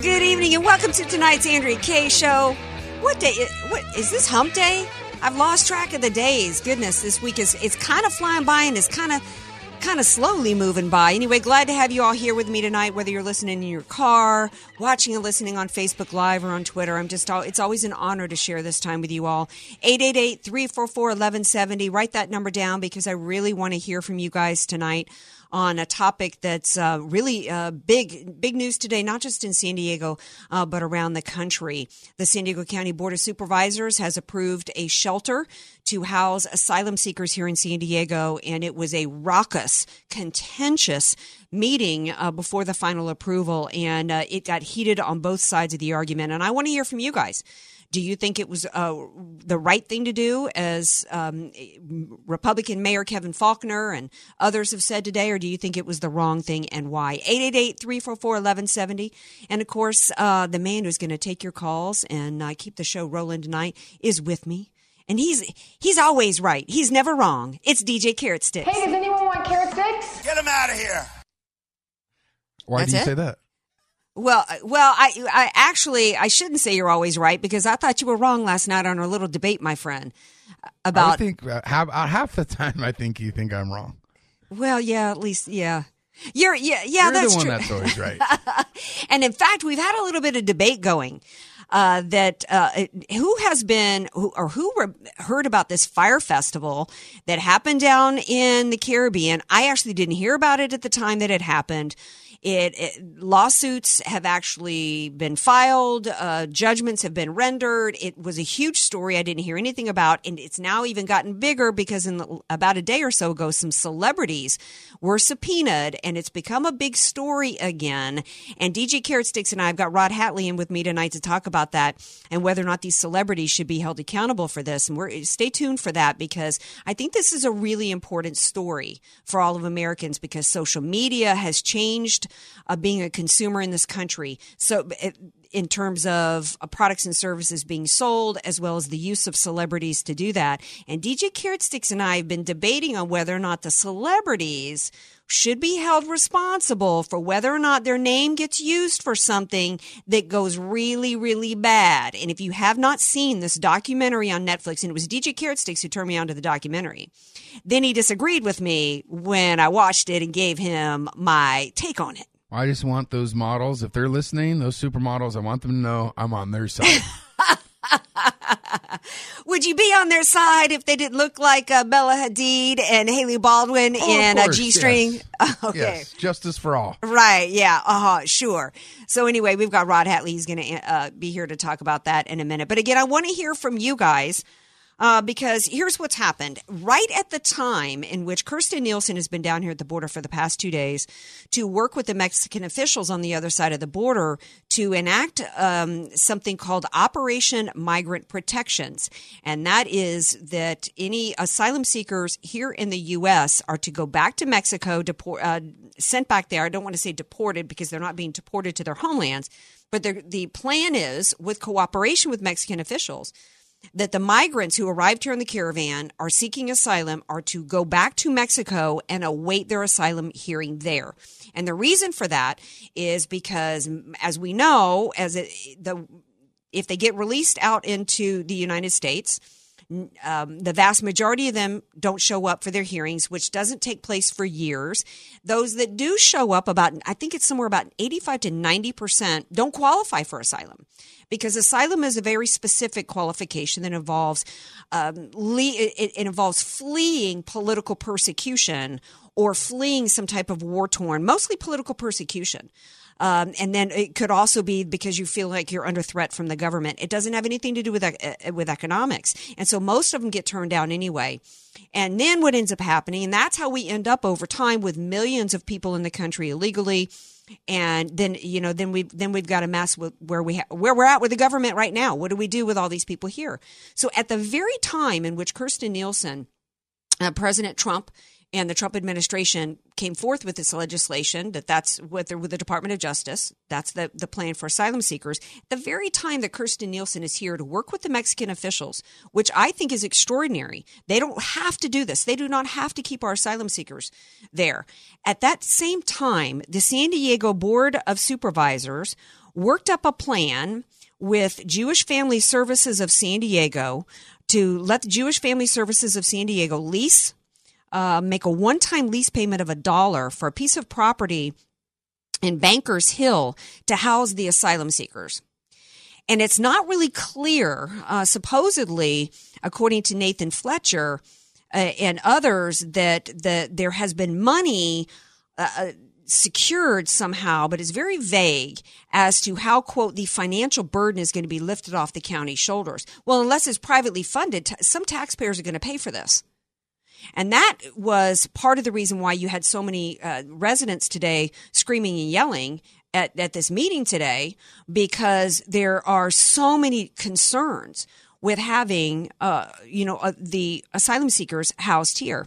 Good evening and welcome to tonight's Andrea Kaye show. What day? What is this? Hump day? I've lost track of the days. Goodness, this week is it's kind of flying by and it's kind of kind of slowly moving by. Anyway, glad to have you all here with me tonight. Whether you're listening in your car, watching and listening on Facebook Live or on Twitter, I'm just all, it's always an honor to share this time with you all. 888-344-1170. Write that number down because I really want to hear from you guys tonight on a topic that's uh, really uh, big, big news today, not just in San Diego, uh, but around the country. The San Diego County Board of Supervisors has approved a shelter to house asylum seekers here in San Diego, and it was a raucous, contentious meeting uh, before the final approval, and uh, it got heated on both sides of the argument. And I want to hear from you guys. Do you think it was uh, the right thing to do, as um, Republican Mayor Kevin Faulconer and others have said today, or do you think it was the wrong thing and why? 888 344 1170. And of course, uh, the man who's going to take your calls and uh, keep the show rolling tonight is with me. And he's he's always right. He's never wrong. It's DJ Carrot Sticks. Hey, does anyone want carrot sticks? Get him out of here. Why That's do you it? say that? Well, uh, well, I, I actually I shouldn't say you're always right because I thought you were wrong last night on our little debate, my friend, About I think uh, half, uh, half the time I think you think I'm wrong. Well, yeah, at least yeah. You're yeah, yeah, You're that's the one true. that's always right. and in fact, we've had a little bit of debate going. Uh, that uh, who has been who, or who re- heard about this Fyre festival that happened down in the Caribbean? I actually didn't hear about it at the time that it happened. It, it lawsuits have actually been filed, uh, judgments have been rendered. It was a huge story I didn't hear anything about, and it's now even gotten bigger because in the, about a day or so ago, some celebrities were subpoenaed, and it's become a big story again. And DJ Carrot Sticks and I have got Rod Hatley in with me tonight to talk about that and whether or not these celebrities should be held accountable for this. And we're stay tuned for that because I think this is a really important story for all of Americans because social media has changed uh, being a consumer in this country. So. It, in terms of uh, products and services being sold, as well as the use of celebrities to do that. And DJ Carrot Sticks and I have been debating on whether or not the celebrities should be held responsible for whether or not their name gets used for something that goes really, really bad. And if you have not seen this documentary on Netflix, and it was DJ Carrot Sticks who turned me on to the documentary, then he disagreed with me when I watched it and gave him my take on it. I just want those models, if they're listening, those supermodels, I want them to know I'm on their side. Would you be on their side if they didn't look like uh, Bella Hadid and Hailey Baldwin Oh, in a course, G string? yes. okay. Yes, justice for all. Right. Yeah. Uh huh. Sure. So anyway, we've got Rod Hatley. He's going to uh, be here to talk about that in a minute. But again, I want to hear from you guys. Uh, because here's what's happened. Right at the time in which Kirstjen Nielsen has been down here at the border for the past two days to work with the Mexican officials on the other side of the border to enact um, something called Operation Migrant Protections. And that is that any asylum seekers here in the U.S. are to go back to Mexico, uh, sent back there. I don't want to say deported because they're not being deported to their homelands. But the plan is, with cooperation with Mexican officials, that the migrants who arrived here in the caravan are seeking asylum are to go back to Mexico and await their asylum hearing there. And the reason for that is because, as we know, as it, the if they get released out into the United States, um, the vast majority of them don't show up for their hearings, which doesn't take place for years. Those that do show up, about I think it's somewhere about eighty-five to ninety percent, don't qualify for asylum because asylum is a very specific qualification that involves um, le- it, it involves fleeing political persecution or fleeing some type of war torn, mostly political persecution. Um, and then it could also be because you feel like you're under threat from the government. It doesn't have anything to do with uh, with economics, and so most of them get turned down anyway. And then what ends up happening, and that's how we end up over time with millions of people in the country illegally. and then you know then we then we've got a mess with where we ha- where we're at with the government right now. What do we do with all these people here? So at the very time in which Kirstjen Nielsen, uh, President Trump, and the Trump administration came forth with this legislation that that's the, with the Department of Justice. That's the, the plan for asylum seekers. The very time that Kirstjen Nielsen is here to work with the Mexican officials, which I think is extraordinary. They don't have to do this. They do not have to keep our asylum seekers there. At that same time, the San Diego Board of Supervisors worked up a plan with Jewish Family Services of San Diego to let the Jewish Family Services of San Diego lease uh, make a one time lease payment of a dollar for a piece of property in Bankers Hill to house the asylum seekers. And it's not really clear, uh, supposedly, according to Nathan Fletcher uh, and others, that the, there has been money uh, uh, secured somehow, but it's very vague as to how, quote, the financial burden is going to be lifted off the county's shoulders. Well, unless it's privately funded, t- some taxpayers are going to pay for this. And that was part of the reason why you had so many uh, residents today screaming and yelling at, at this meeting today, because there are so many concerns with having, uh, you know, uh, the asylum seekers housed here.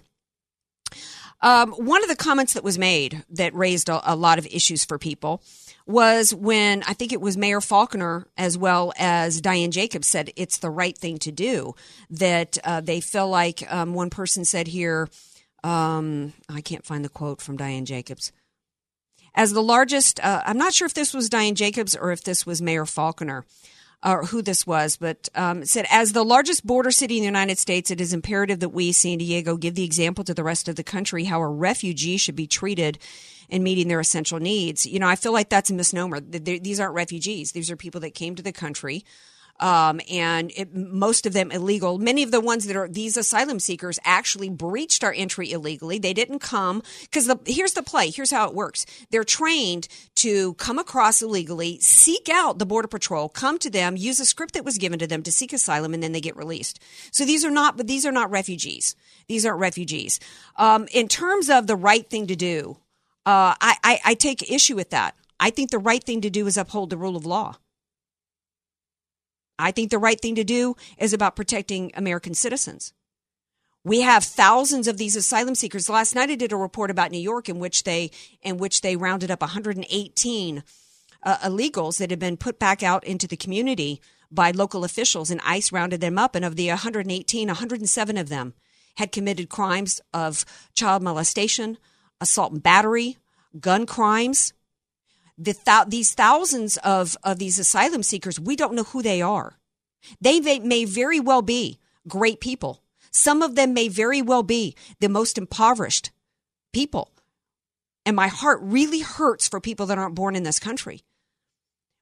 Um, one of the comments that was made that raised a, a lot of issues for people was when I think it was Mayor Faulconer as well as Diane Jacobs said it's the right thing to do. That uh, they feel like um, one person said here, um, I can't find the quote from Diane Jacobs. As the largest, uh, I'm not sure if this was Diane Jacobs or if this was Mayor Faulconer or who this was, but um, said, as the largest border city in the United States, it is imperative that we, San Diego, give the example to the rest of the country how a refugee should be treated in meeting their essential needs. You know, I feel like that's a misnomer. These aren't refugees. These are people that came to the country um, and it, most of them illegal. Many of the ones that are these asylum seekers actually breached our entry illegally. They didn't come because here's the play. Here's how it works. They're trained to come across illegally, seek out the border patrol, come to them, use a script that was given to them to seek asylum, and then they get released. So these are not, but these are not refugees. These aren't refugees. Um, in terms of the right thing to do, uh, I, I, I take issue with that. I think the right thing to do is uphold the rule of law. I think the right thing to do is about protecting American citizens. We have thousands of these asylum seekers. Last night I did a report about New York in which they in which they rounded up 118 uh, illegals that had been put back out into the community by local officials and ICE rounded them up and of the 118 107 of them had committed crimes of child molestation, assault and battery, gun crimes, the th- these thousands of, of these asylum seekers, we don't know who they are. They, they may very well be great people. Some of them may very well be the most impoverished people. And my heart really hurts for people that aren't born in this country.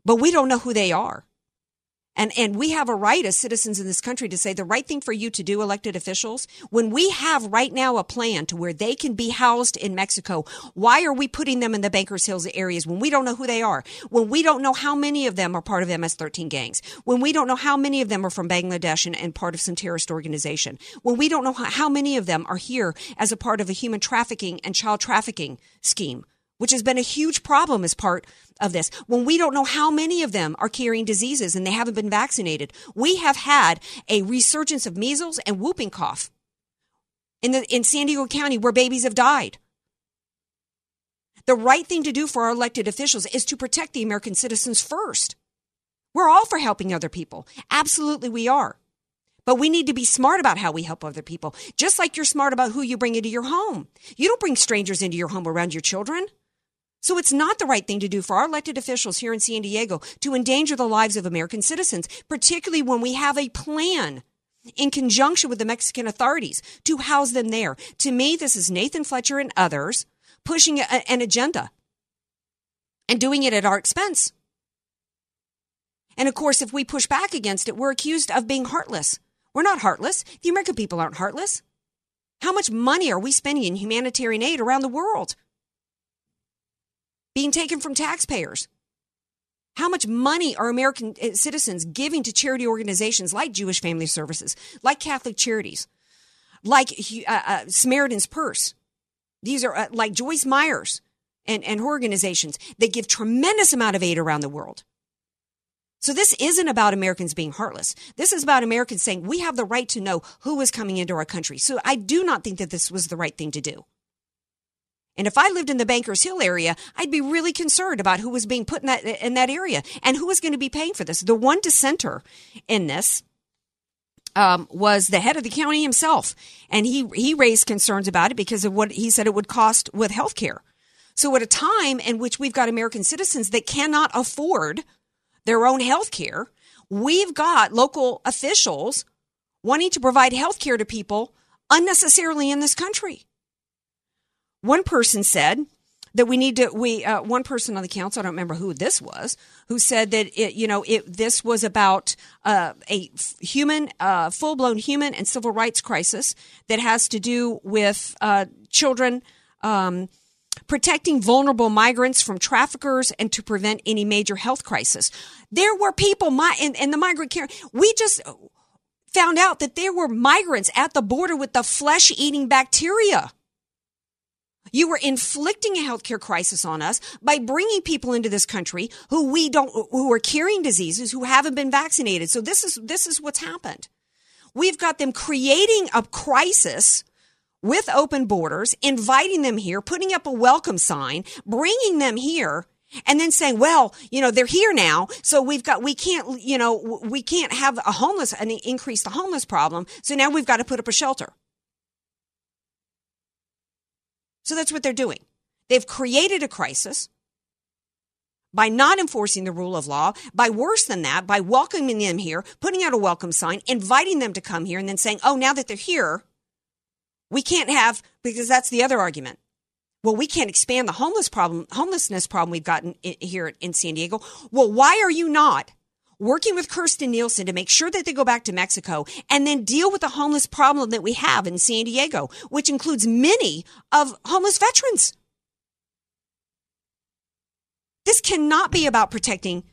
But we don't know who they are. And, and we have a right as citizens in this country to say the right thing for you to do, elected officials, when we have right now a plan to where they can be housed in Mexico, why are we putting them in the Bankers Hills areas when we don't know who they are? When we don't know how many of them are part of MS 13 gangs? When we don't know how many of them are from Bangladesh and, and part of some terrorist organization? When we don't know how, how many of them are here as a part of a human trafficking and child trafficking scheme? Which has been a huge problem as part of this. When we don't know how many of them are carrying diseases and they haven't been vaccinated, we have had a resurgence of measles and whooping cough in the in San Diego County where babies have died. The right thing to do for our elected officials is to protect the American citizens first. We're all for helping other people. Absolutely we are. But we need to be smart about how we help other people, just like you're smart about who you bring into your home. You don't bring strangers into your home around your children. So it's not the right thing to do for our elected officials here in San Diego to endanger the lives of American citizens, particularly when we have a plan in conjunction with the Mexican authorities to house them there. To me, this is Nathan Fletcher and others pushing a, an agenda and doing it at our expense. And of course, if we push back against it, we're accused of being heartless. We're not heartless. The American people aren't heartless. How much money are we spending in humanitarian aid around the world? Being taken from taxpayers. How much money are American uh, citizens giving to charity organizations like Jewish Family Services, like Catholic Charities, like uh, uh, Samaritan's Purse? These are uh, like Joyce Myers. and, and organizations that give tremendous amount of aid around the world. So this isn't about Americans being heartless. This is about Americans saying we have the right to know who is coming into our country. So I do not think that this was the right thing to do. And if I lived in the Bankers Hill area, I'd be really concerned about who was being put in that in that area and who was going to be paying for this. The one dissenter in this um, was the head of the county himself, and he he raised concerns about it because of what he said it would cost with health care. So at a time in which we've got American citizens that cannot afford their own health care, we've got local officials wanting to provide health care to people unnecessarily in this country. One person said that we need to we uh, one person on the council I don't remember who this was who said that it you know it this was about uh, a human uh, full blown human and civil rights crisis that has to do with uh, children. Um, protecting vulnerable migrants from traffickers and to prevent any major health crisis. There were people my in, in the migrant care. We just found out that there were migrants at the border with the flesh eating bacteria. You were inflicting a healthcare crisis on us by bringing people into this country who we don't, who are carrying diseases, who haven't been vaccinated. So this is, this is what's happened. We've got them creating a crisis with open borders, inviting them here, putting up a welcome sign, bringing them here, and then saying, well, you know, they're here now. So we've got, we can't, you know, we can't have a homeless, an increase the homeless problem. So now we've got to put up a shelter. So that's what they're doing. They've created a crisis by not enforcing the rule of law, by worse than that, by welcoming them here, putting out a welcome sign, inviting them to come here, and then saying, oh, now that they're here, we can't have, because that's the other argument. Well, we can't expand the homeless problem, homelessness problem we've gotten here in San Diego. Well, why are you not working with Kirstjen Nielsen to make sure that they go back to Mexico and then deal with the homeless problem that we have in San Diego, which includes many of homeless veterans. This cannot be about protecting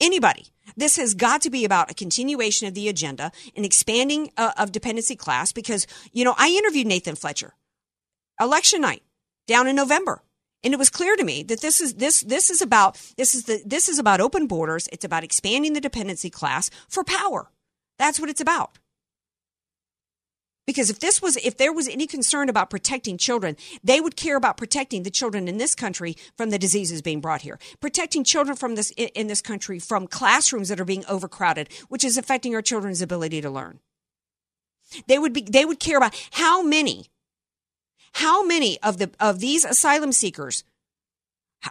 anybody. This has got to be about a continuation of the agenda and expanding uh, of dependency class because, you know, I interviewed Nathan Fletcher election night down in November. And it was clear to me that this is this this is about this is the this is about open borders. It's about expanding the dependency class for power. That's what it's about. Because if this was if there was any concern about protecting children, they would care about protecting the children in this country from the diseases being brought here. Protecting children from this in this country from classrooms that are being overcrowded, which is affecting our children's ability to learn. They would be they would care about how many how many of the of these asylum seekers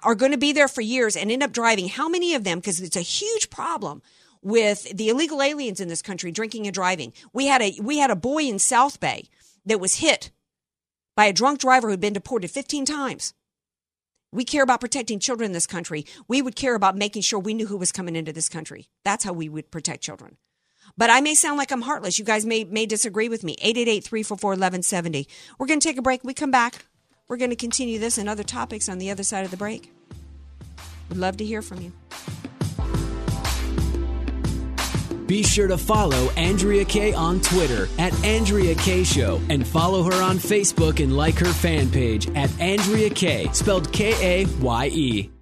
are going to be there for years and end up driving? How many of them? Because it's a huge problem with the illegal aliens in this country drinking and driving. We had a we had a boy in South Bay that was hit by a drunk driver who'd been deported 15 times. We care about protecting children in this country. We would care about making sure we knew who was coming into this country. That's how we would protect children. But I may sound like I'm heartless. You guys may, may disagree with me. 888-344-1170. We're going to take a break. We come back. We're going to continue this and other topics on the other side of the break. We'd love to hear from you. Be sure to follow Andrea Kaye on Twitter at Andrea Kaye Show and follow her on Facebook and like her fan page at Andrea Kaye, spelled K A Y E.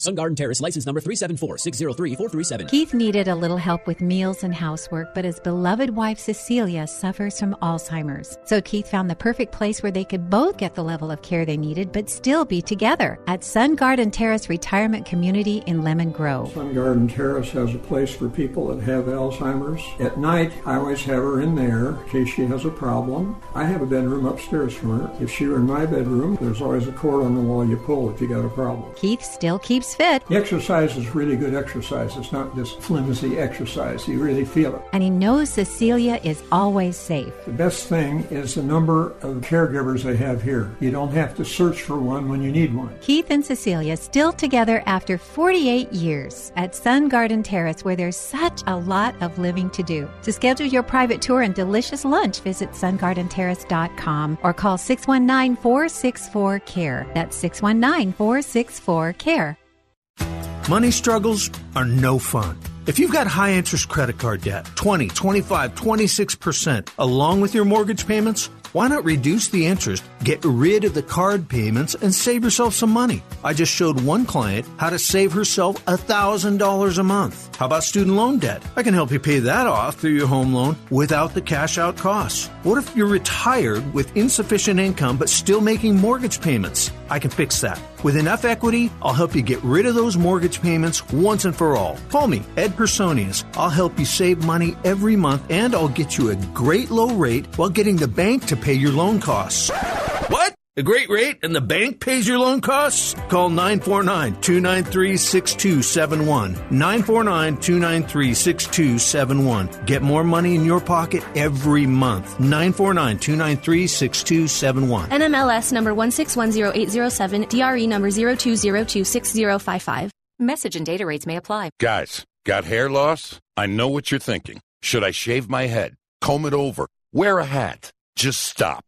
Sun Garden Terrace, license number 374-603-437. Keith needed a little help with meals and housework, but his beloved wife Cecilia suffers from Alzheimer's. So Keith found the perfect place where they could both get the level of care they needed, but still be together at Sun Garden Terrace Retirement Community in Lemon Grove. Sun Garden Terrace has a place for people that have Alzheimer's. At night, I always have her in there in case she has a problem. I have a bedroom upstairs from her. If she were in my bedroom, there's always a cord on the wall you pull if you got a problem. Keith still keeps fit. The exercise is really good exercise. It's not just flimsy exercise. You really feel it. And he knows Cecilia is always safe. The best thing is the number of caregivers they have here. You don't have to search for one when you need one. Keith and Cecilia still together after 48 years at Sun Garden Terrace, where there's such a lot of living to do. To schedule your private tour and delicious lunch, visit sungardenterrace.com or call 619 464 CARE. That's 619 464 CARE. Money struggles are no fun. If you've got high interest credit card debt, 20, 25, 26%, along with your mortgage payments, why not reduce the interest, get rid of the card payments, and save yourself some money? I just showed one client how to save herself $1,000 a month. How about student loan debt? I can help you pay that off through your home loan without the cash out costs. What if you're retired with insufficient income but still making mortgage payments? I can fix that. With enough equity, I'll help you get rid of those mortgage payments once and for all. Call me, Ed Personius. I'll help you save money every month and I'll get you a great low rate while getting the bank to pay your loan costs. What? A great rate and the bank pays your loan costs? Call 949 293 6271. 949 293 6271. Get more money in your pocket every month. 949 293 6271. NMLS number 1610807, DRE number 02026055. Message and data rates may apply. Guys, got hair loss? I know what you're thinking. Should I shave my head? Comb it over? Wear a hat? Just stop.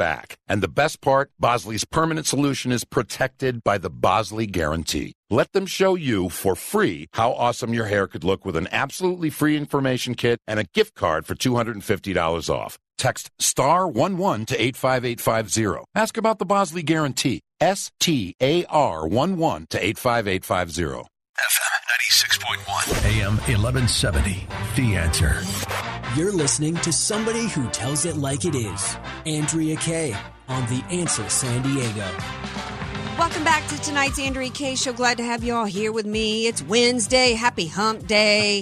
back. And the best part, Bosley's permanent solution is protected by the Bosley Guarantee. Let them show you for free how awesome your hair could look with an absolutely free information kit and a gift card for $250 off. Text star 11 to 85850. Ask about the Bosley Guarantee. S T A R 11 to 85850. FM 96.1, AM 1170. The answer. You're listening to somebody who tells it like it is. Andrea Kaye on The Answer San Diego. Welcome back to tonight's Andrea Kaye show. Glad to have you all here with me. It's Wednesday. Happy Hump Day.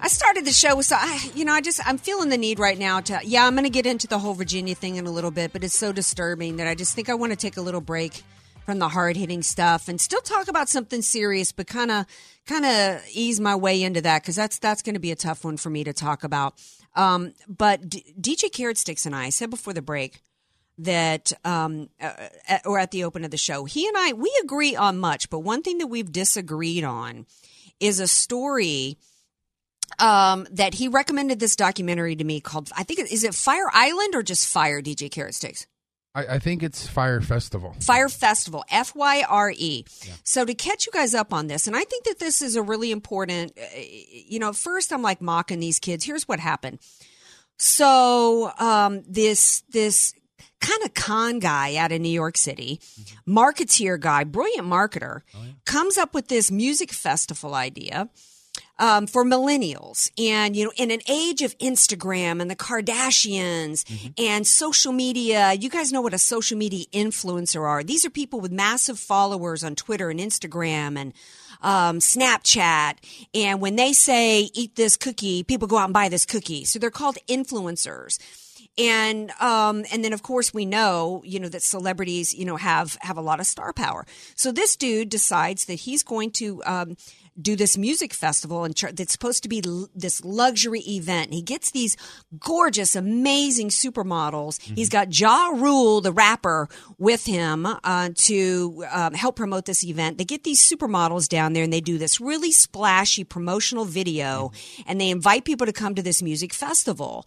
I started the show with so I, you know, I just I'm feeling the need right now to yeah, I'm going to get into the whole Virginia thing in a little bit, but it's so disturbing that I just think I want to take a little break from the hard hitting stuff and still talk about something serious, but kind of kind of ease my way into that because that's that's going to be a tough one for me to talk about. Um, but D- DJ Carrot Sticks and I said before the break that um, uh, at, or at the open of the show, he and I we agree on much, but one thing that we've disagreed on is a story um, that he recommended this documentary to me called I think is it Fire Island or just Fyre DJ Carrot Sticks. I, I think it's Fyre Festival. Fyre Festival, F Y R E. So to catch you guys up on this, and I think that this is a really important. uh, You know, first I'm like mocking these kids. Here's what happened. So um, this this kind of con guy out of New York City, marketeer guy, brilliant marketer, comes up with this music festival idea um, for millennials. And, you know, in an age of Instagram and the Kardashians and social media, you guys know what a social media influencer are. These are people with massive followers on Twitter and Instagram and um, Snapchat. And when they say, eat this cookie, people go out and buy this cookie. So they're called influencers and um and then of course we know you know that celebrities you know have have a lot of star power so this dude decides that he's going to um do this music festival and that's supposed to be l- this luxury event. He gets these gorgeous, amazing supermodels. Mm-hmm. He's got Ja Rule, the rapper, with him uh, to um, help promote this event. They get these supermodels down there and they do this really splashy promotional video Mm-hmm. and they invite people to come to this music festival.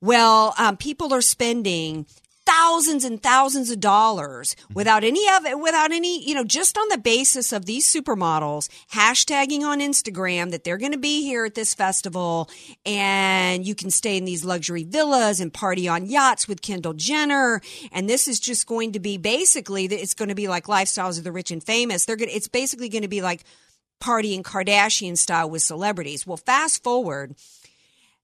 Well, um, people are spending thousands and thousands of dollars without any of it, without any, you know, just on the basis of these supermodels hashtagging on Instagram that they're going to be here at this festival and you can stay in these luxury villas and party on yachts with Kendall Jenner. And this is just going to be basically, that it's going to be like lifestyles of the rich and famous. They're going to, it's basically going to be like partying Kardashian style with celebrities. Well, fast forward,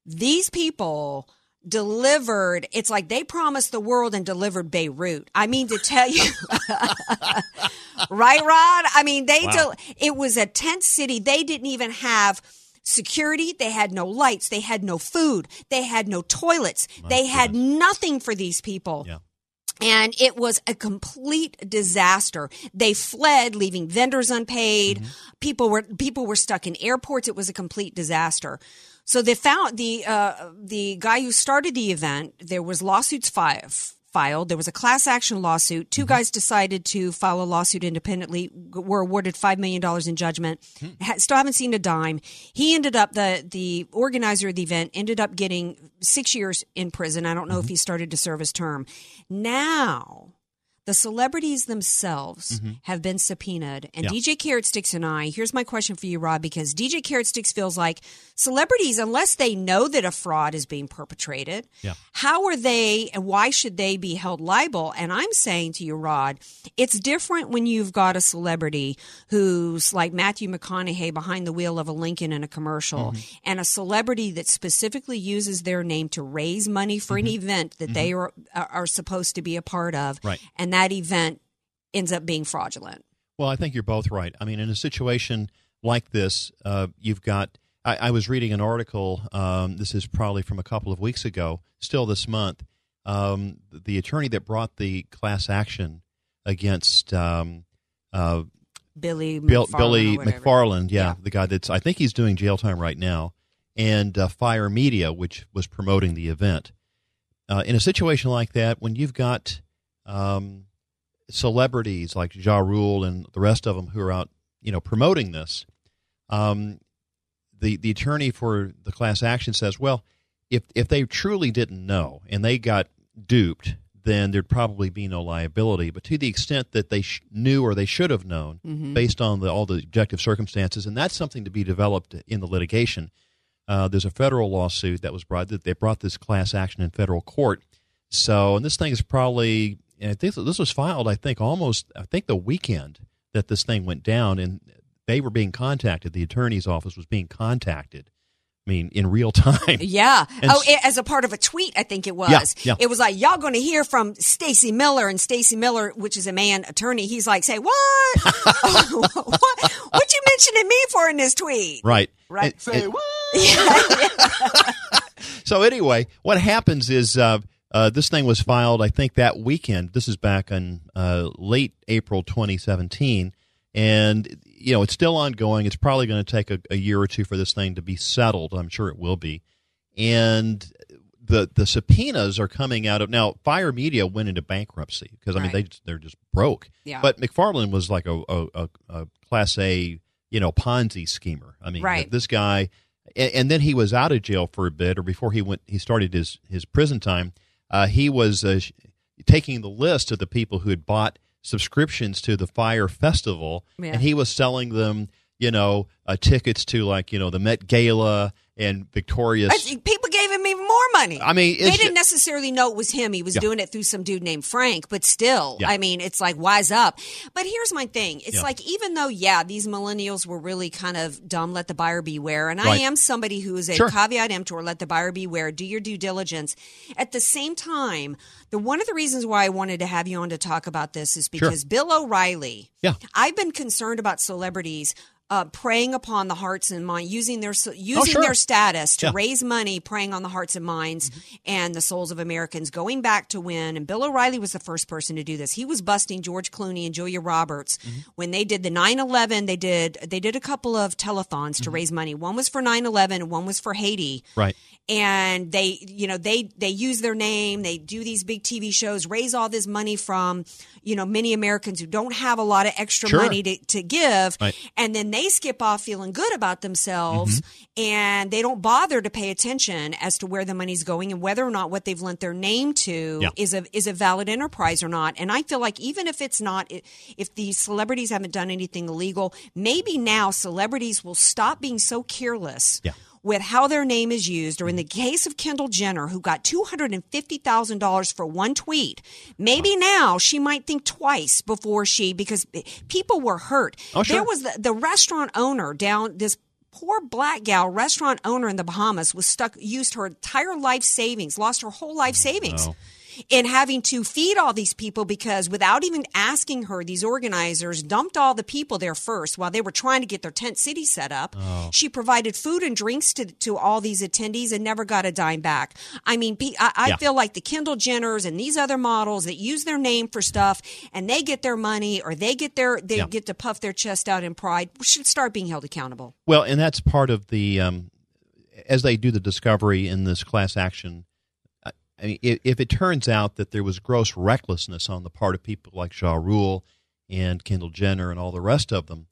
these people delivered it's like they promised the world and delivered beirut i mean to tell you right rod i mean they Wow. del- it was a tent city they didn't even have security they had no lights they had no food they had no toilets they had nothing for these people Yeah. and it was a complete disaster. They fled, leaving vendors unpaid. Mm-hmm. People were people were stuck in airports. It was a complete disaster. So they found the uh, the guy who started the event. There was lawsuits fi- filed. There was a class action lawsuit. 2 mm-hmm. guys decided to file a lawsuit independently. Were awarded five million dollars in judgment. Hmm. Ha- Still haven't seen a dime. He ended up the the organizer of the event ended up getting six years in prison. I don't know if mm-hmm. he started to serve his term. Now. The celebrities themselves mm-hmm. have been subpoenaed, and Yeah. DJ Carrot Sticks and I. Here's my question for you, Rob, because DJ Carrot Sticks feels like celebrities, unless they know that a fraud is being perpetrated, Yeah. how are they and why should they be held liable? And I'm saying to you, Rod, it's different when you've got a celebrity who's like Matthew McConaughey behind the wheel of a Lincoln in a commercial, mm-hmm. and a celebrity that specifically uses their name to raise money for an mm-hmm. event that they are are supposed to be a part of, Right. and that event ends up being fraudulent. Well, I think you're both right. I mean, in a situation like this, uh, you've got. I, I was reading an article. Um, this is probably from a couple of weeks ago, still this month. Um, the attorney that brought the class action against um, uh, Billy Bill, McFarland Billy. McFarland, yeah, the guy that's I think he's doing jail time right now, and uh, Fyre Media, which was promoting the event. Uh, in a situation like that, when you've got um, celebrities like Ja Rule and the rest of them who are out, you know, promoting this, um, the the attorney for the class action says, well, if if they truly didn't know and they got duped, then there'd probably be no liability. But to the extent that they sh- knew or they should have known, Mhm. based on the, all the objective circumstances, and that's something to be developed in the litigation. Uh, there's a federal lawsuit that was brought that they brought this class action in federal court. So, and this thing is probably, and I think this was filed, I think almost, I think the weekend that this thing went down, and they were being contacted. The attorney's office was being contacted. I mean, in real time. Yeah. And oh, it, as a part of a tweet, I think it was. Yeah, yeah. It was like, y'all going to hear from Stacy Miller, and Stacy Miller, which is a man attorney, he's like, say, what? what? What you mentioning me for in this tweet? Right. Right. And- Say and- what? so anyway, what happens is uh, uh, this thing was filed, I think, that weekend. This is back in uh, late April 2017, and you know it's still ongoing. It's probably going to take a, a year or two for this thing to be settled. I'm sure it will be, and the the subpoenas are coming out of now. Fyre Media went into bankruptcy because I mean they they're just broke. Yeah. But McFarland was like a, a, a, a class A you know Ponzi schemer. I mean Right. this guy and, and then he was out of jail for a bit, or before he went, he started his his prison time. Uh, he was uh, taking the list of the people who had bought subscriptions to the Fyre Festival, Yeah. and he was selling them, you know, uh, tickets to like you know the Met Gala and victorious. People gave him even more money. I mean, they didn't necessarily know it was him. He was Yeah. doing it through some dude named Frank, but still, Yeah. I mean, it's like wise up. But here's my thing: it's Yeah. like even though, yeah, these millennials were really kind of dumb. Let the buyer beware, and I am somebody who is a Sure. caveat emptor. Let the buyer beware. Do your due diligence. At the same time, the one of the reasons why I wanted to have you on to talk about this is Sure. because Bill O'Reilly. Yeah. I've been concerned about celebrities uh, preying upon the hearts and mind, using their using Oh, sure. their status to Yeah. raise money, preying on the hearts and minds Mm-hmm. and the souls of Americans, going back to when, and Bill O'Reilly was the first person to do this. He was busting George Clooney and Julia Roberts Mm-hmm. when they did the 9/11. They did they did a couple of telethons Mm-hmm. to raise money. One was for 9/11, and one was for Haiti Right. and they you know they they use their name they do these big tv shows raise all this money from you know many americans who don't have a lot of extra Sure. money to, to give Right. and then they skip off feeling good about themselves mm-hmm. and they don't bother to pay attention as to where the money's going and whether or not what they've lent their name to Yeah. is a is a valid enterprise or not and i feel like even if it's not if these celebrities haven't done anything illegal maybe now celebrities will stop being so careless Yeah. With how their name is used, or in the case of Kendall Jenner, who got $250,000 for one tweet, maybe now she might think twice before she, because people were hurt. Oh, sure. There was the, the restaurant owner down this poor black gal restaurant owner in the Bahamas was stuck, used her entire life savings, lost her whole life savings. no. In having to feed all these people because without even asking her, these organizers dumped all the people there first while they were trying to get their tent city set up. Oh. She provided food and drinks to to all these attendees and never got a dime back. I mean, I, I Yeah. feel like the Kendall Jenners and these other models that use their name for stuff and they get their money or they get their they Yeah. get to puff their chest out in pride should start being held accountable. Well, and that's part of the um, as they do the discovery in this class action. I mean, if, if it turns out that there was gross recklessness on the part of people like Ja Rule and Kendall Jenner and all the rest of them,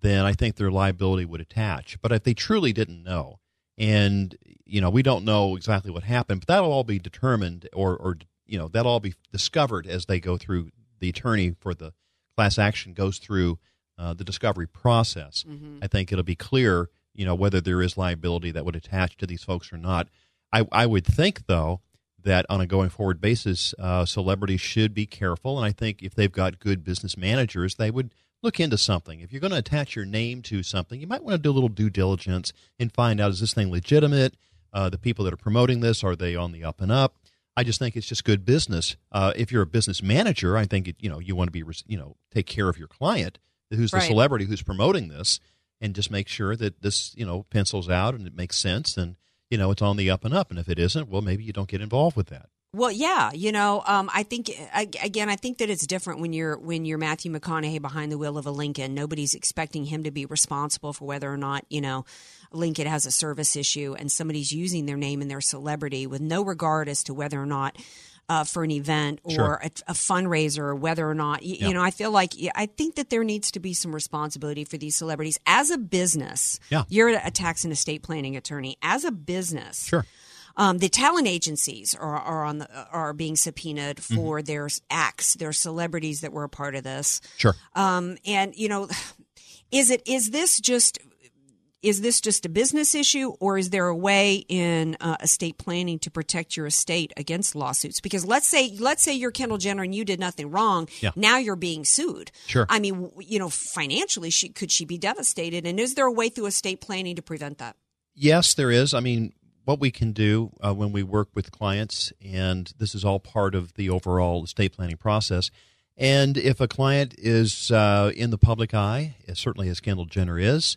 then I think their liability would attach. But if they truly didn't know, and you know, we don't know exactly what happened, but that'll all be determined, or or you know, that'll all be discovered as they go through. The attorney for the class action goes through uh, the discovery process. I think it'll be clear, you know, whether there is liability that would attach to these folks or not. I, I would think, though, that on a going forward basis, uh, celebrities should be careful. And I think if they've got good business managers, they would look into something. If you're going to attach your name to something, you might want to do a little due diligence and find out is this thing legitimate? Uh, the people that are promoting this, are they on the up and up? I just think it's just good business. Uh, if you're a business manager, I think it, you know you want to be you know take care of your client, who's the Right. celebrity who's promoting this, and just make sure that this you know pencils out and it makes sense and you know it's on the up and up. And if it isn't, well, maybe you don't get involved with that. Well, yeah, you know, um, I think again, I think that it's different when you're when you're Matthew McConaughey behind the wheel of a Lincoln. Nobody's expecting him to be responsible for whether or not you know Lincoln has a service issue, and somebody's using their name and their celebrity with no regard as to whether or not. Uh, for an event or Sure. a, a fundraiser, or whether or not you, Yeah. you know, I feel like I think that there needs to be some responsibility for these celebrities as a business. Yeah. you're a tax and estate planning attorney. As a business, Sure. um, the talent agencies are, are on the are being subpoenaed Mm-hmm. for their acts, their celebrities that were a part of this. Sure. Um, and you know, is it is this just is this just a business issue, or is there a way in uh, estate planning to protect your estate against lawsuits? Because let's say let's say you're Kendall Jenner and you did nothing wrong. Yeah. Now you're being sued. Sure. I mean, you know, financially, she could she be devastated? And is there a way through estate planning to prevent that? Yes, there is. I mean, what we can do uh, when we work with clients, and this is all part of the overall estate planning process. And if a client is uh, in the public eye, certainly as Kendall Jenner is,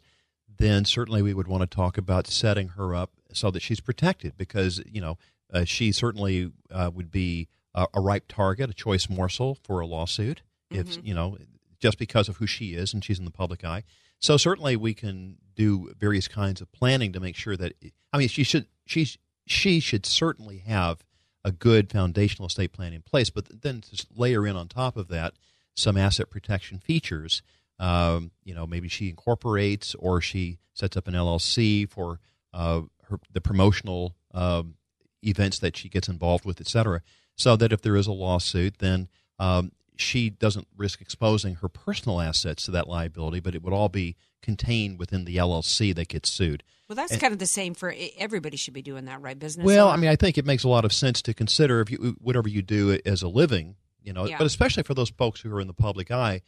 then certainly we would want to talk about setting her up so that she's protected because, you know, uh, she certainly uh, would be a, a ripe target, a choice morsel for a lawsuit if, you know, just because of who she is and she's in the public eye. So certainly we can do various kinds of planning to make sure that I mean she should she she should certainly have a good foundational estate plan in place, but then just layer in on top of that some asset protection features. Um, you know, maybe she incorporates or she sets up an LLC for uh, her, the promotional um, events that she gets involved with, et cetera, so that if there is a lawsuit, then um, she doesn't risk exposing her personal assets to that liability, but it would all be contained within the LLC that gets sued. Well, that's And- kind of the same for everybody. Should be doing that, right? Business. Well? I mean, I think it makes a lot of sense to consider if you whatever you do as a living, you know, Yeah. but especially for those folks who are in the public eye,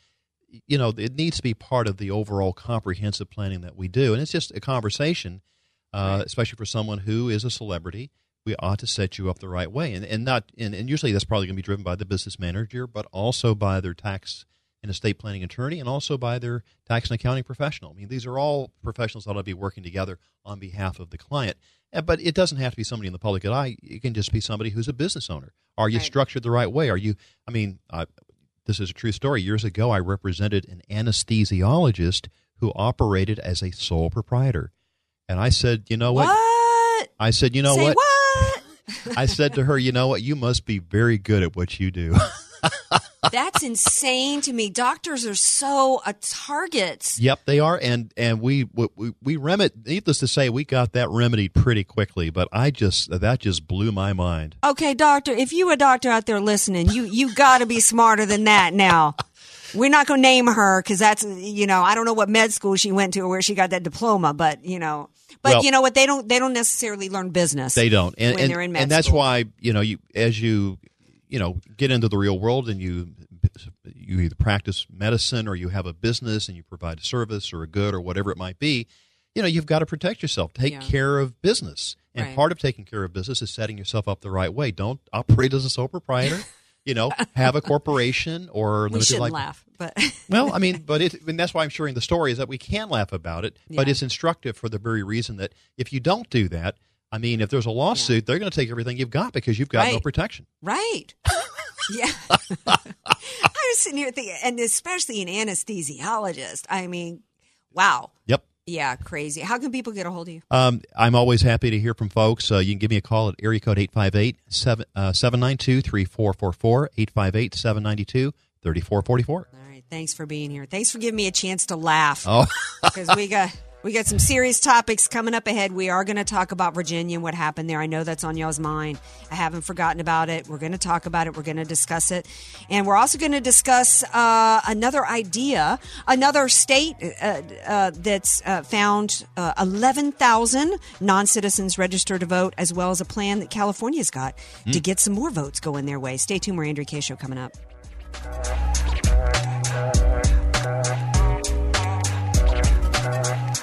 you know, it needs to be part of the overall comprehensive planning that we do, and it's just a conversation, uh, especially for someone who is a celebrity. We ought to set you up the right way, and and not and, and usually that's probably going to be driven by the business manager, but also by their tax and estate planning attorney and also by their tax and accounting professional. I mean, these are all professionals that ought to be working together on behalf of the client. Uh, But it doesn't have to be somebody in the public eye. It can just be somebody who's a business owner. Are you structured the right way? Are you? I mean, uh, this is a true story. Years ago, I represented an anesthesiologist who operated as a sole proprietor, and I said, you know what? What? I said, you know Say what? what? I said to her, you know what? You must be very good at what you do. That's insane to me. Doctors are so uh, a target. Yep, they are, and and we we we remedy. Needless to say, we got that remedied pretty quickly. But I just that just blew my mind. Okay, doctor, if you a doctor out there listening, you you got to be smarter than that now. We're not going to name her because that's you know I don't know what med school she went to or where she got that diploma, but you know, but Well- you know what they don't they don't necessarily learn business. They don't, and when and, they're in med and that's why you know you as you you know get into the real world and you you either practice medicine or you have a business and you provide a service or a good or whatever it might be. You know you've got to protect yourself. Take Yeah. care of business, and Right. part of taking care of business is setting yourself up the right way. Don't operate as a sole proprietor. you know, have a corporation or we shouldn't laugh, but well, I mean, but it, and that's why I'm sharing the story is that we can laugh about it, but it's instructive for the very reason that if you don't do that, I mean, if there's a lawsuit, they're going to take everything you've got because you've got no protection. right, yeah. I was sitting here thinking, and especially an anesthesiologist. I mean, wow, Yep. yeah, crazy. How can people get a hold of you? Um, I'm always happy to hear from folks. Uh, you can give me a call at area code 858 792 3444, 858 792 3444. All right, thanks for being here. Thanks for giving me a chance to laugh. Oh. because we got we got some serious topics coming up ahead. We are going to talk about Virginia and what happened there. I know that's on y'all's mind. I haven't forgotten about it. We're going to talk about it. We're going to discuss it, and we're also going to discuss uh, another idea, another state uh, uh, that's uh, found uh, eleven thousand non citizens registered to vote, as well as a plan that California's got to get some more votes going their way. Stay tuned. We're Andrea Kaye show coming up.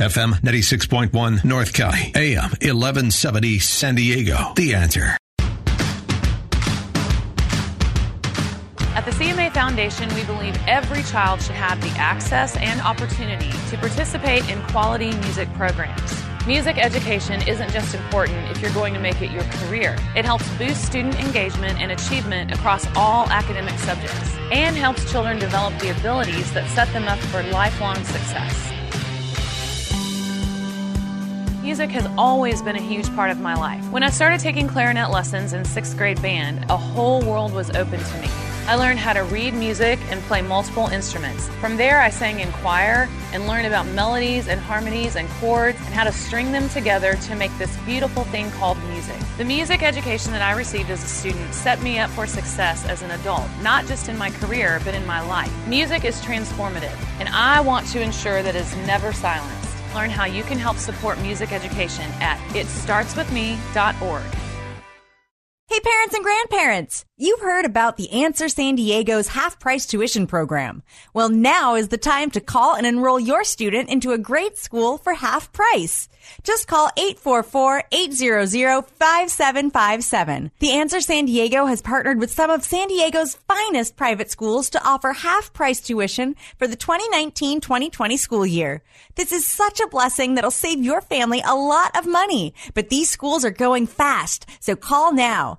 FM 96.1 North County, AM 1170 San Diego. The answer. At the CMA Foundation, we believe every child should have the access and opportunity to participate in quality music programs. Music education isn't just important if you're going to make it your career. It helps boost student engagement and achievement across all academic subjects and helps children develop the abilities that set them up for lifelong success. Music has always been a huge part of my life. When I started taking clarinet lessons in sixth grade band, a whole world was open to me. I learned how to read music and play multiple instruments. From there, I sang in choir and learned about melodies and harmonies and chords and how to string them together to make this beautiful thing called music. The music education that I received as a student set me up for success as an adult, not just in my career, but in my life. Music is transformative, and I want to ensure that it's never silenced. Learn how you can help support music education at itstartswithme.org. Hey, parents and grandparents! You've heard about the Answer San Diego's half price tuition program. Well, now is the time to call and enroll your student into a great school for half price. Just call 844-800-5757. The Answer San Diego has partnered with some of San Diego's finest private schools to offer half price tuition for the 2019-2020 school year. This is such a blessing that'll save your family a lot of money. But these schools are going fast, so call now.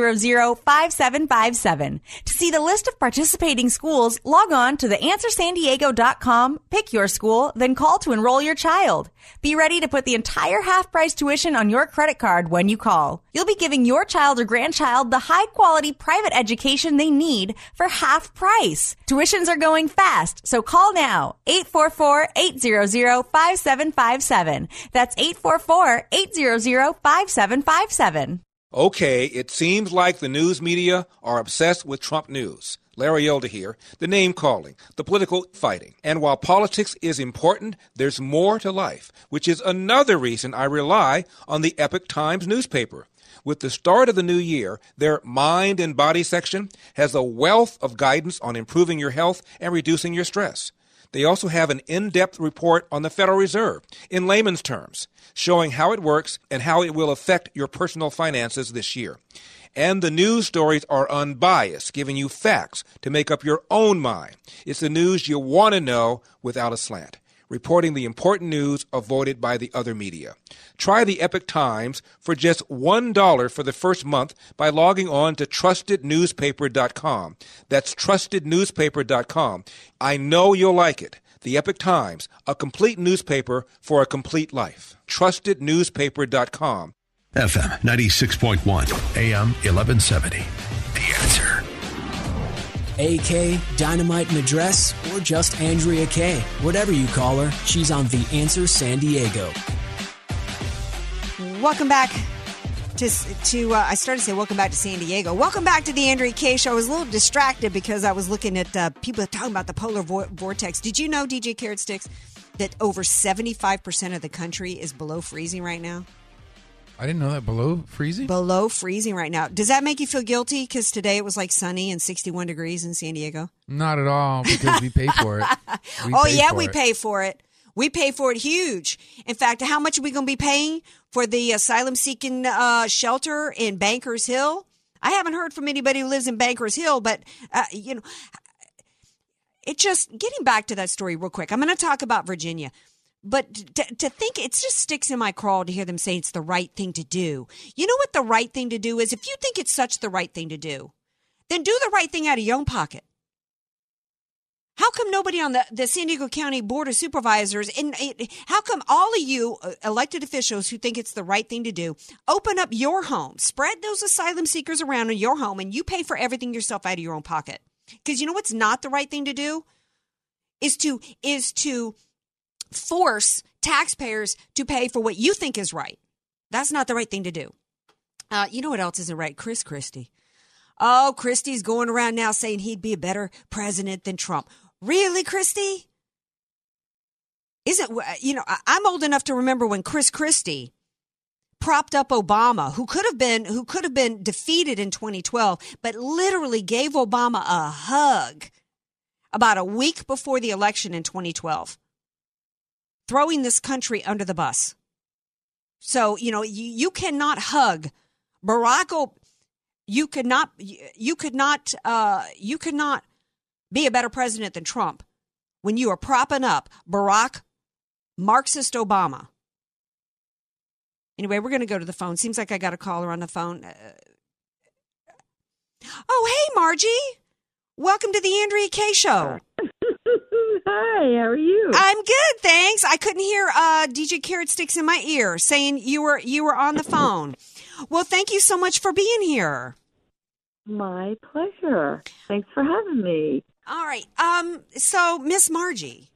844-800-5757. To see the list of participating schools, log on to theanswersandiego.com, pick your school, then call to enroll your child. Be ready to put the entire half price tuition on your credit card when you call. You'll be giving your child or grandchild the high quality private education they need for half price. Tuitions are going fast, so call now. 844-800-5757. That's 844-800-5757. Okay, it seems like the news media are obsessed with Trump news. Larry Elder here, the name calling, the political fighting. And while politics is important, there's more to life, which is another reason I rely on the Epoch Times newspaper. With the start of the new year, their mind and body section has a wealth of guidance on improving your health and reducing your stress. They also have an in depth report on the Federal Reserve in layman's terms, showing how it works and how it will affect your personal finances this year. And the news stories are unbiased, giving you facts to make up your own mind. It's the news you want to know without a slant, reporting the important news avoided by the other media. Try the Epoch Times for just $1 for the first month by logging on to trustednewspaper.com. That's trustednewspaper.com. I know you'll like it. The Epoch Times, a complete newspaper for a complete life. Trustednewspaper.com. FM 96.1, AM 1170. AK, Dynamite a or just Andrea Kaye. Whatever you call her, she's on The Answer San Diego. Welcome back to to. Uh, I started to say welcome back to San Diego. Welcome back to the Andrea Kaye Show. I was a little distracted because I was looking at uh, people talking about the polar vo- vortex. Did you know, DJ Carrot Sticks, that over seventy five percent of the country is below freezing right now? I didn't know that below freezing. Below freezing right now. Does that make you feel guilty? Because today it was like sunny and 61 degrees in San Diego. Not at all, because we pay for it. We oh yeah, we it. pay for it. We pay for it huge. In fact, how much are we going to be paying for the asylum seeking uh, shelter in Bankers Hill? I haven't heard from anybody who lives in Bankers Hill, but uh, you know, it just getting back to that story real quick. I'm going to talk about Virginia. But to, to, think it just sticks in my craw to hear them say it's the right thing to do. You know what the right thing to do is? If you think it's such the right thing to do, then do the right thing out of your own pocket. How come nobody on the, the San Diego County Board of Supervisors, and how come all of you uh, elected officials who think it's the right thing to do, open up your home, spread those asylum seekers around in your home, and you pay for everything yourself out of your own pocket? Because you know what's not the right thing to do? Is to, is to force taxpayers to pay for what you think is right. That's not the right thing to do. Uh, you know what else isn't right? Chris Christie. Oh, Christie's going around now saying he'd be a better president than Trump. Really, Christie? Isn't, you know, I'm old enough to remember when Chris Christie propped up Obama, who could have been, who could have been defeated in 2012, but literally gave Obama a hug about a week before the election in 2012 throwing this country under the bus. So, you know, you, you cannot hug Barack Obama. You could not, you could not, uh, you could not be a better president than Trump when you are propping up Barack Marxist Obama. Anyway, we're going to go to the phone. Seems like I got a caller on the phone. Uh, oh, hey, Marji. Welcome to the Andrea Kaye Show. Hi, how are you? I'm good, thanks. I couldn't hear uh, DJ Carrot Sticks in my ear saying you were you were on the phone. well, thank you so much for being here. My pleasure. Thanks for having me. All right. Um. So, Miss Marji,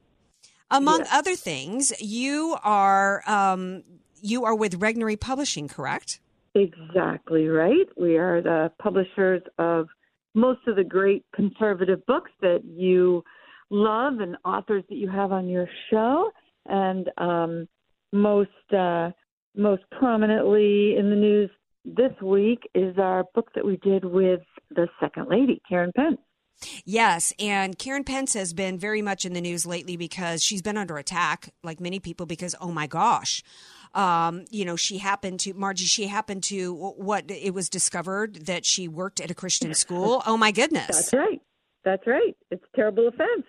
among yes. other things, you are um you are with Regnery Publishing, correct? Exactly right. We are the publishers of most of the great conservative books that you love and authors that you have on your show, and um, most uh, most prominently in the news this week is our book that we did with the second lady, Karen Pence. Yes, and Karen Pence has been very much in the news lately because she's been under attack, like many people, because oh my gosh, um, you know, she happened to Marji. She happened to what it was discovered that she worked at a Christian school. Oh my goodness, That's right. That's right. It's a terrible offense,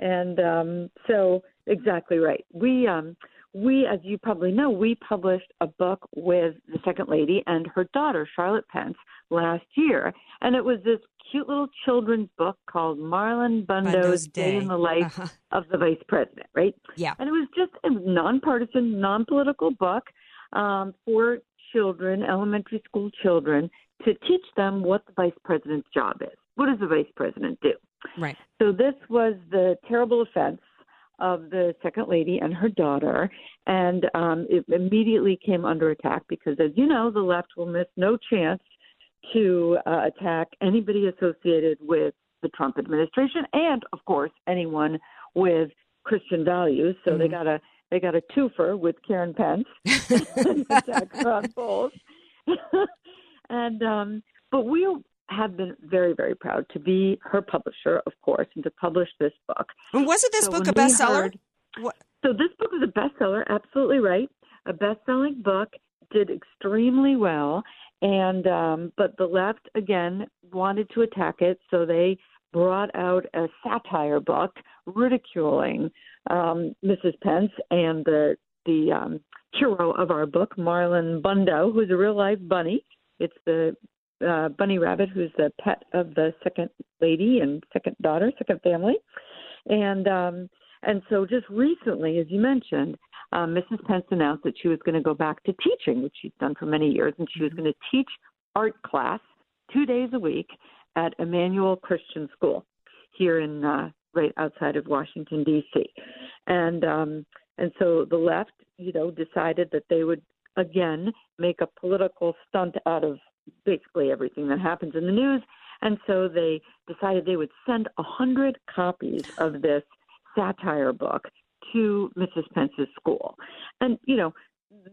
and um, so exactly right. We um, we, as you probably know, we published a book with the second lady and her daughter, Charlotte Pence, last year. And it was this cute little children's book called Marlon Bundo's, Bundo's Day. Day. in the Life Uh-huh. of the Vice President, right? Yeah. And it was just a nonpartisan, non political book um, for children, elementary school children, to teach them what the vice president's job is. What does the vice president do? Right. So this was the terrible offense of the second lady and her daughter, and um, it immediately came under attack because, as you know, the left will miss no chance to uh, attack anybody associated with the Trump administration, and of course anyone with Christian values. So they got a they got a twofer with Karen Pence, attack her on both. and um, but we have been very very proud to be her publisher, of course, and to publish this book. And wasn't this So book a bestseller? heard- What? So this book was a bestseller, absolutely right. A best-selling book, did extremely well, and um, but the left again wanted to attack it, so they brought out a satire book ridiculing um, Mrs. Pence and the the um, hero of our book, Marlon Bundo, who's a real life bunny. It's the uh, bunny rabbit who's the pet of the second lady and second daughter, second family, and um, and so just recently, as you mentioned, um, Mrs. Pence announced that she was going to go back to teaching, which she's done for many years, and she was going to teach art class two days a week at Immanuel Christian School here in uh, right outside of Washington D.C. And um, and so the left, you know, decided that they would again make a political stunt out of basically everything that happens in the news, and so they decided they would send a hundred copies of this satire book to Mrs. Pence's school. And, you know,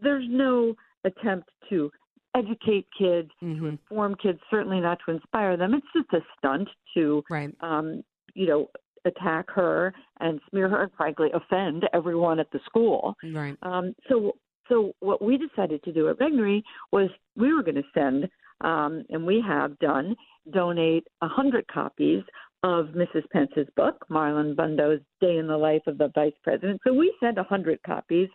there's no attempt to educate kids, to inform kids, certainly not to inspire them. It's just a stunt to, right. um, you know, attack her and smear her and frankly offend everyone at the school. Right. Um, so, so what we decided to do at Regnery was we were going to send, um, and we have done, donate a hundred copies of Mrs. Pence's book, Marlon Bundo's Day in the Life of the Vice President. So we sent a hundred copies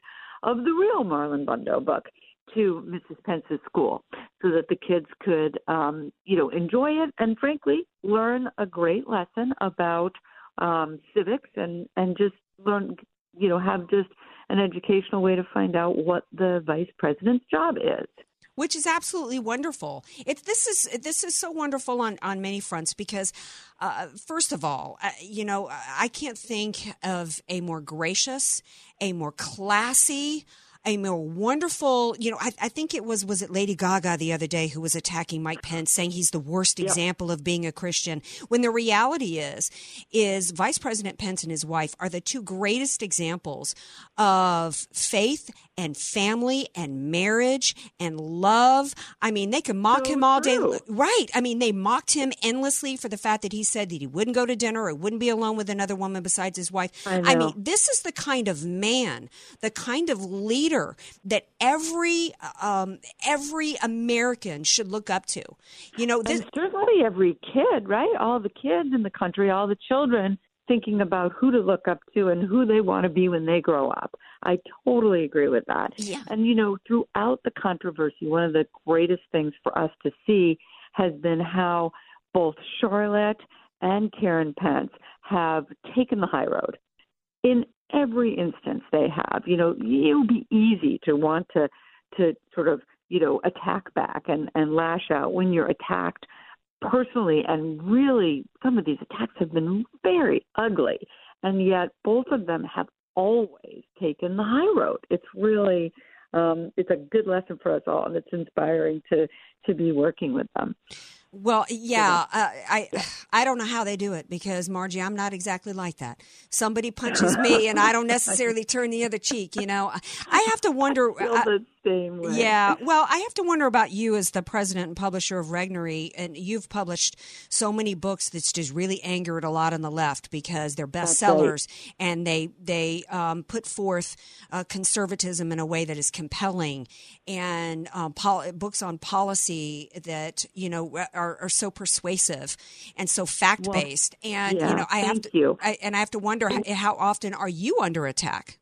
of the real Marlon Bundo book to Mrs. Pence's school so that the kids could, um, you know, enjoy it and frankly learn a great lesson about um, civics and and just learn, you know, have just an educational way to find out what the vice president's job is. Which is absolutely wonderful. It's this is this is so wonderful on on many fronts because, uh, first of all, uh, you know I can't think of a more gracious, a more classy. A more wonderful, you know, I, I think it was was it Lady Gaga the other day who was attacking Mike Pence, saying he's the worst example of being a Christian. When the reality is, is Vice President Pence and his wife are the two greatest examples of faith and family and marriage and love. I mean, they can mock him all day. Right. I mean, they mocked him endlessly for the fact that he said that he wouldn't go to dinner or wouldn't be alone with another woman besides his wife. I I mean, this is the kind of man, the kind of leader that every um, every American should look up to. You know, this and certainly every kid, right? All the kids in the country, all the children thinking about who to look up to and who they want to be when they grow up. I totally agree with that. Yeah. And you know, throughout the controversy, one of the greatest things for us to see has been how both Charlotte and Karen Pence have taken the high road. In every instance they have, you know, it would be easy to want to to sort of, you know, attack back and, and lash out when you're attacked personally. And really some of these attacks have been very ugly. And yet both of them have always taken the high road. It's really um, it's a good lesson for us all and it's inspiring to to be working with them Well, yeah, uh, I I don't know how they do it because Marji, I'm not exactly like that. Somebody punches me, and I don't necessarily turn the other cheek. You know, I have to wonder. well, the same way. Yeah. Well, I have to wonder about you as the president and publisher of Regnery, and you've published so many books that's just really angered a lot on the left because they're bestsellers and they they um, put forth uh, conservatism in a way that is compelling, and um, pol- books on policy that you know are, are so persuasive and so fact based. and yeah, you know, I have to, you. I, and I have to wonder how, how often are you under attack?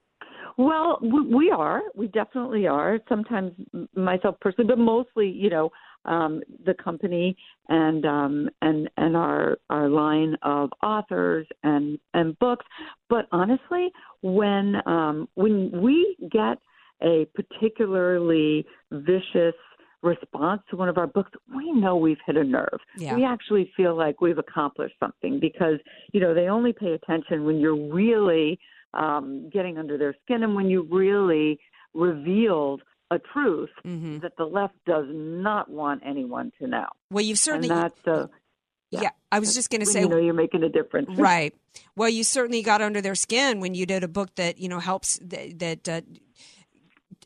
Well, we are. We definitely are. Sometimes myself personally, but mostly, you know, um, the company and um, and and our our line of authors and and books. But honestly, when um, when we get a particularly vicious response to one of our books, we know we've hit a nerve. Yeah. We actually feel like we've accomplished something because you know they only pay attention when you're really um, getting under their skin and when you really revealed a truth that the left does not want anyone to know. Well, you've certainly and that's uh, yeah. I was just going to say, you know you're making a difference, right? Well, you certainly got under their skin when you did a book that you know helps that, that uh,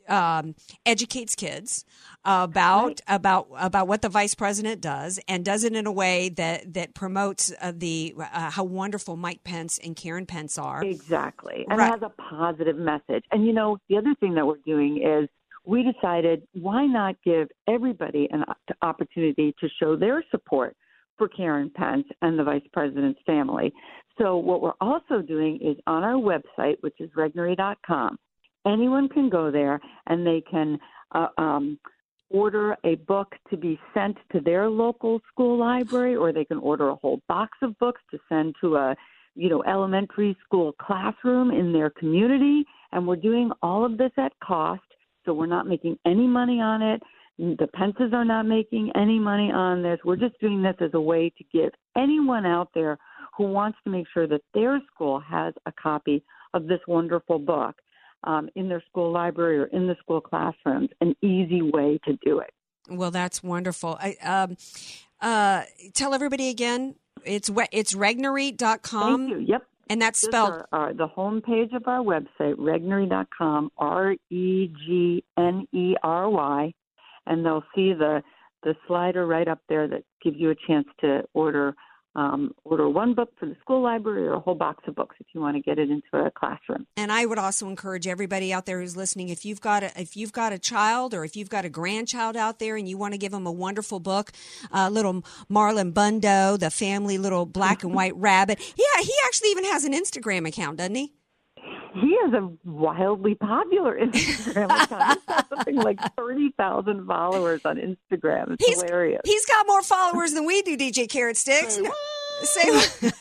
um, educates kids about about about what the vice president does and does it in a way that that promotes uh, the uh, how wonderful Mike Pence and Karen Pence are. Exactly. And Right. has a positive message. And you know, the other thing that we're doing is we decided why not give everybody an opportunity to show their support for Karen Pence and the vice president's family. So what we're also doing is on our website, which is regnery.com, anyone can go there and they can uh, um, order a book to be sent to their local school library, or they can order a whole box of books to send to a you know elementary school classroom in their community. And we're doing all of this at cost, so we're not making any money on it. The Pences are not making any money on this. We're just doing this as a way to give anyone out there who wants to make sure that their school has a copy of this wonderful book um, in their school library or in the school classrooms an easy way to do it. Well, that's wonderful. I, um, uh, tell everybody again. It's it's regnery.com. Thank you. Yep. And that's spelled our, our, the home page of our website, regnery.com, R E G N E R Y, and they'll see the the slider right up there that gives you a chance to order um, order one book for the school library or a whole box of books if you want to get it into a classroom. And I would also encourage everybody out there who's listening if you've got a, if you've got a child or if you've got a grandchild out there and you want to give them a wonderful book, uh, little Marlon Bundo, the family little black and white rabbit. Yeah, he actually even has an Instagram account, doesn't he? He has a wildly popular Instagram account. He's got something like 30,000 followers on Instagram. It's He's- hilarious. He's got more followers than we do, DJ Carrot Sticks. Say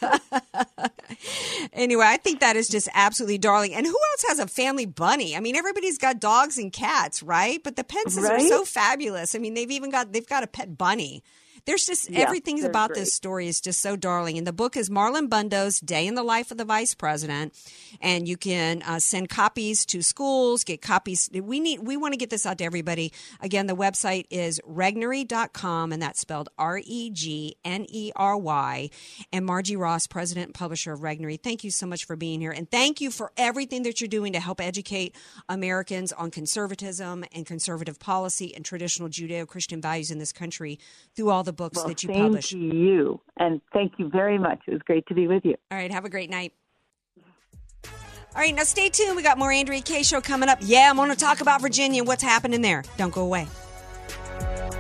anyway, I think that is just absolutely darling. And who else has a family bunny? I mean, everybody's got dogs and cats, right? But the Pences are so fabulous. I mean, they've even got they've got a pet bunny. There's just Yeah, everything about great. this story is just so darling. And the book is Marlon Bundo's Day in the Life of the Vice President. And you can uh, send copies to schools, get copies. We need, we want to get this out to everybody. Again, the website is regnery.com and that's spelled R E G N E R Y. And Marji Ross, president and publisher of Regnery, thank you so much for being here. And thank you for everything that you're doing to help educate Americans on conservatism and conservative policy and traditional Judeo Christian values in this country through all the books well, that you same publish. to you. And thank you very much. It was great to be with you. All right, have a great night. All right, now stay tuned. We got more Andrea Kaye show coming up. Yeah, I'm going to talk about Virginia and what's happening there. Don't go away.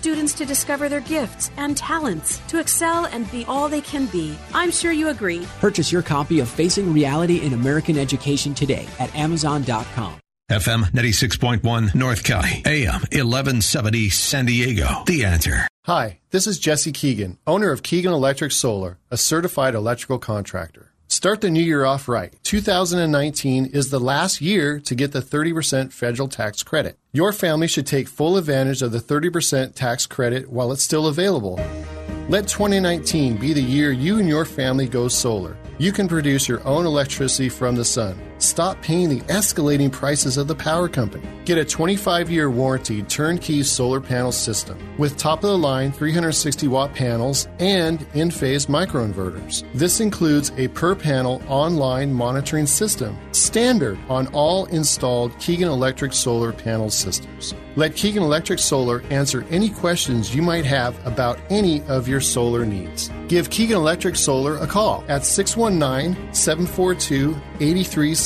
students to discover their gifts and talents, to excel and be all they can be. I'm sure you agree. Purchase your copy of Facing Reality in American Education today at Amazon.com. FM 96.1 North County, AM 1170 San Diego. The answer. Hi, this is Jesse Keegan, owner of Keegan Electric Solar, a certified electrical contractor. Start the new year off right. 2019 is the last year to get the 30% federal tax credit. Your family should take full advantage of the 30% tax credit while it's still available. Let 2019 be the year you and your family go solar. You can produce your own electricity from the sun. Stop paying the escalating prices of the power company. Get a 25 year warranty turnkey solar panel system with top of the line 360 watt panels and Enphase microinverters. This includes a per panel online monitoring system, standard on all installed Keegan Electric solar panel systems. Let Keegan Electric Solar answer any questions you might have about any of your solar needs. Give Keegan Electric Solar a call at 619 742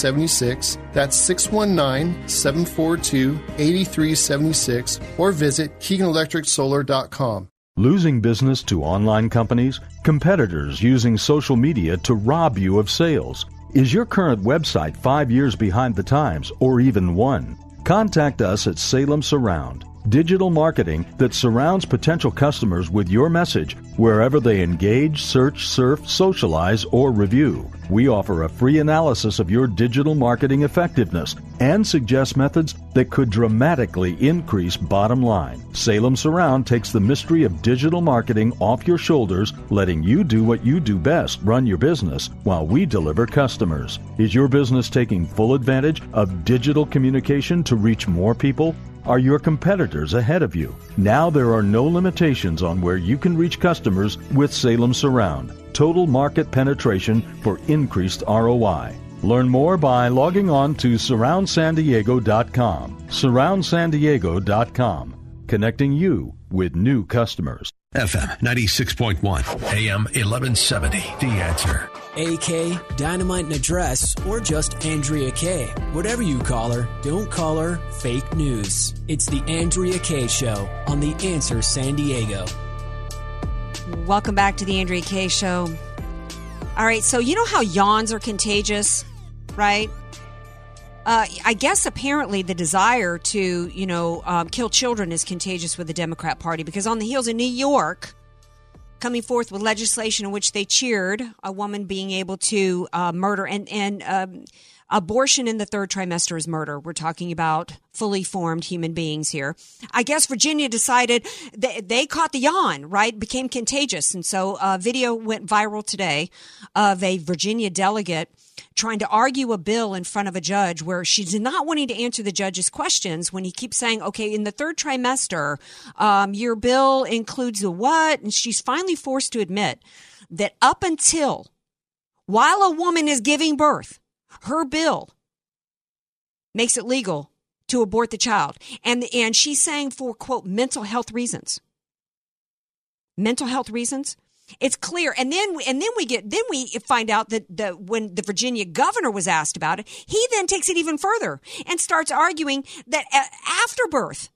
8376. That's 619 742 8376 or visit KeeganElectricSolar.com. Losing business to online companies? Competitors using social media to rob you of sales? Is your current website five years behind the times or even one? Contact us at Salem Surround, digital marketing that surrounds potential customers with your message wherever they engage, search, surf, socialize, or review. We offer a free analysis of your digital marketing effectiveness and suggest methods that could dramatically increase bottom line. Salem Surround takes the mystery of digital marketing off your shoulders, letting you do what you do best run your business while we deliver customers. Is your business taking full advantage of digital communication to reach more people? Are your competitors ahead of you? Now there are no limitations on where you can reach customers with Salem Surround. Total market penetration for increased ROI. Learn more by logging on to surroundsandiego.com. Surroundsandiego.com, connecting you with new customers. FM 96.1, AM 1170. The answer. AK, Dynamite and Address, or just Andrea Kaye. Whatever you call her, don't call her fake news. It's the Andrea Kaye Show on The Answer San Diego. Welcome back to the Andrea Kaye Show. All right, so you know how yawns are contagious, right? Uh, I guess apparently the desire to, you know, um, kill children is contagious with the Democrat Party because on the heels of New York coming forth with legislation in which they cheered a woman being able to uh, murder and and um, abortion in the third trimester is murder. We're talking about fully formed human beings here. I guess Virginia decided they, they caught the yawn, right? Became contagious. And so a video went viral today of a Virginia delegate trying to argue a bill in front of a judge where she's not wanting to answer the judge's questions when he keeps saying, okay, in the third trimester, um, your bill includes a what? And she's finally forced to admit that up until while a woman is giving birth, her bill makes it legal to abort the child. And, and she's saying for, quote, mental health reasons. Mental health reasons. It's clear, and then and then we get then we find out that the when the Virginia governor was asked about it, he then takes it even further and starts arguing that after birth,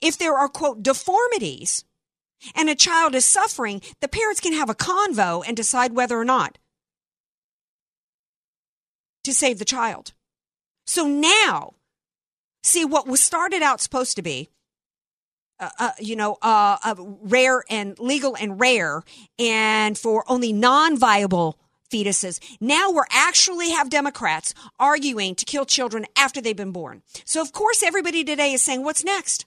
if there are quote deformities, and a child is suffering, the parents can have a convo and decide whether or not to save the child. So now, see what was started out supposed to be uh, uh, you know, uh, rare and legal and rare, and for only non-viable fetuses. Now we're actually have Democrats arguing to kill children after they've been born. So of course everybody today is saying, what's next?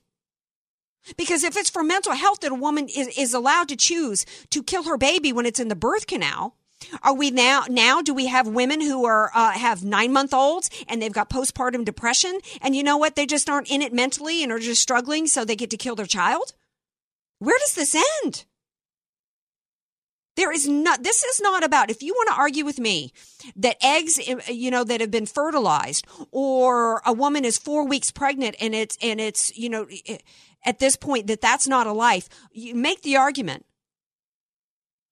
Because if it's for mental health that a woman is, is allowed to choose to kill her baby when it's in the birth canal, are we now now do we have women who are uh, have nine month olds and they've got postpartum depression and you know what they just aren't in it mentally and are just struggling so they get to kill their child? Where does this end? There is not, this is not about, if you want to argue with me that eggs, you know, that have been fertilized or a woman is four weeks pregnant and it's, and it's, you know, at this point that that's not a life, you make the argument.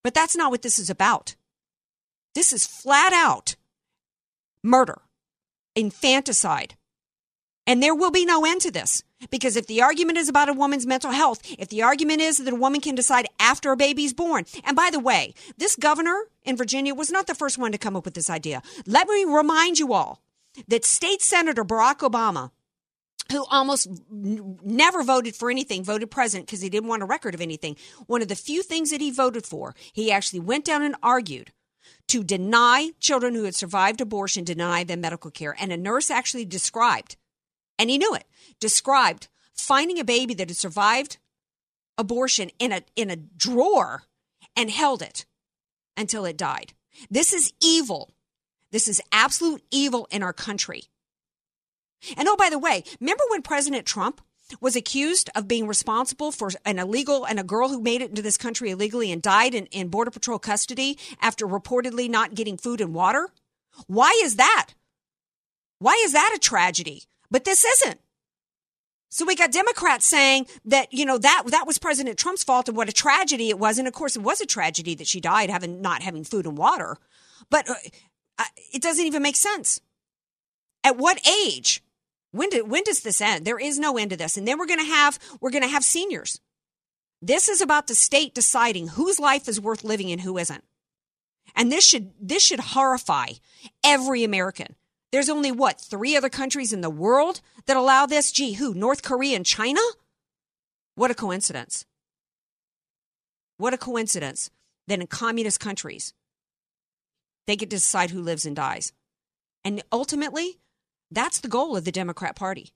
But that's not what this is about. This is flat out murder, infanticide. And there will be no end to this. Because if the argument is about a woman's mental health, if the argument is that a woman can decide after a baby's born, and by the way, this governor in Virginia was not the first one to come up with this idea. Let me remind you all that State Senator Barack Obama, who almost n- never voted for anything, voted president because he didn't want a record of anything, one of the few things that he voted for, he actually went down and argued to deny children who had survived abortion, deny them medical care. And a nurse actually described, and he knew it, described finding a baby that had survived abortion in a in a drawer and held it until it died. This is evil. This is absolute evil in our country. And oh, by the way, remember when President Trump was accused of being responsible for an illegal and a girl who made it into this country illegally and died in, in Border Patrol custody after reportedly not getting food and water? Why is that? Why is that a tragedy? But this isn't. So we got Democrats saying that, you know, that, that was President Trump's fault and what a tragedy it was. And of course, it was a tragedy that she died having, not having food and water. But uh, it doesn't even make sense. At what age? When, do, when does this end? There is no end to this. And then we're going to have, we're going to have seniors. This is about the state deciding whose life is worth living and who isn't. And this should, this should horrify every American. There's only what, three other countries in the world that allow this? Gee, who? North Korea and China? What a coincidence. What a coincidence that in communist countries, they get to decide who lives and dies. And ultimately, that's the goal of the Democrat Party.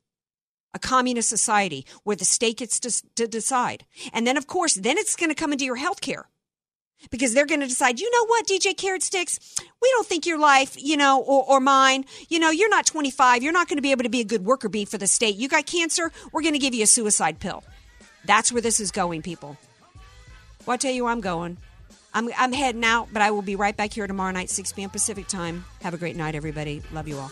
A communist society where the state gets to, to decide. And then, of course, then it's going to come into your health care because they're going to decide, you know what, DJ Carrot Sticks, we don't think your life, you know, or, or mine, you know, you're not 25. You're not going to be able to be a good worker bee for the state. You got cancer. We're going to give you a suicide pill. That's where this is going, people. Well, I tell you where I'm going. I'm, I'm heading out, but I will be right back here tomorrow night, 6 p.m. Pacific time. Have a great night, everybody. Love you all.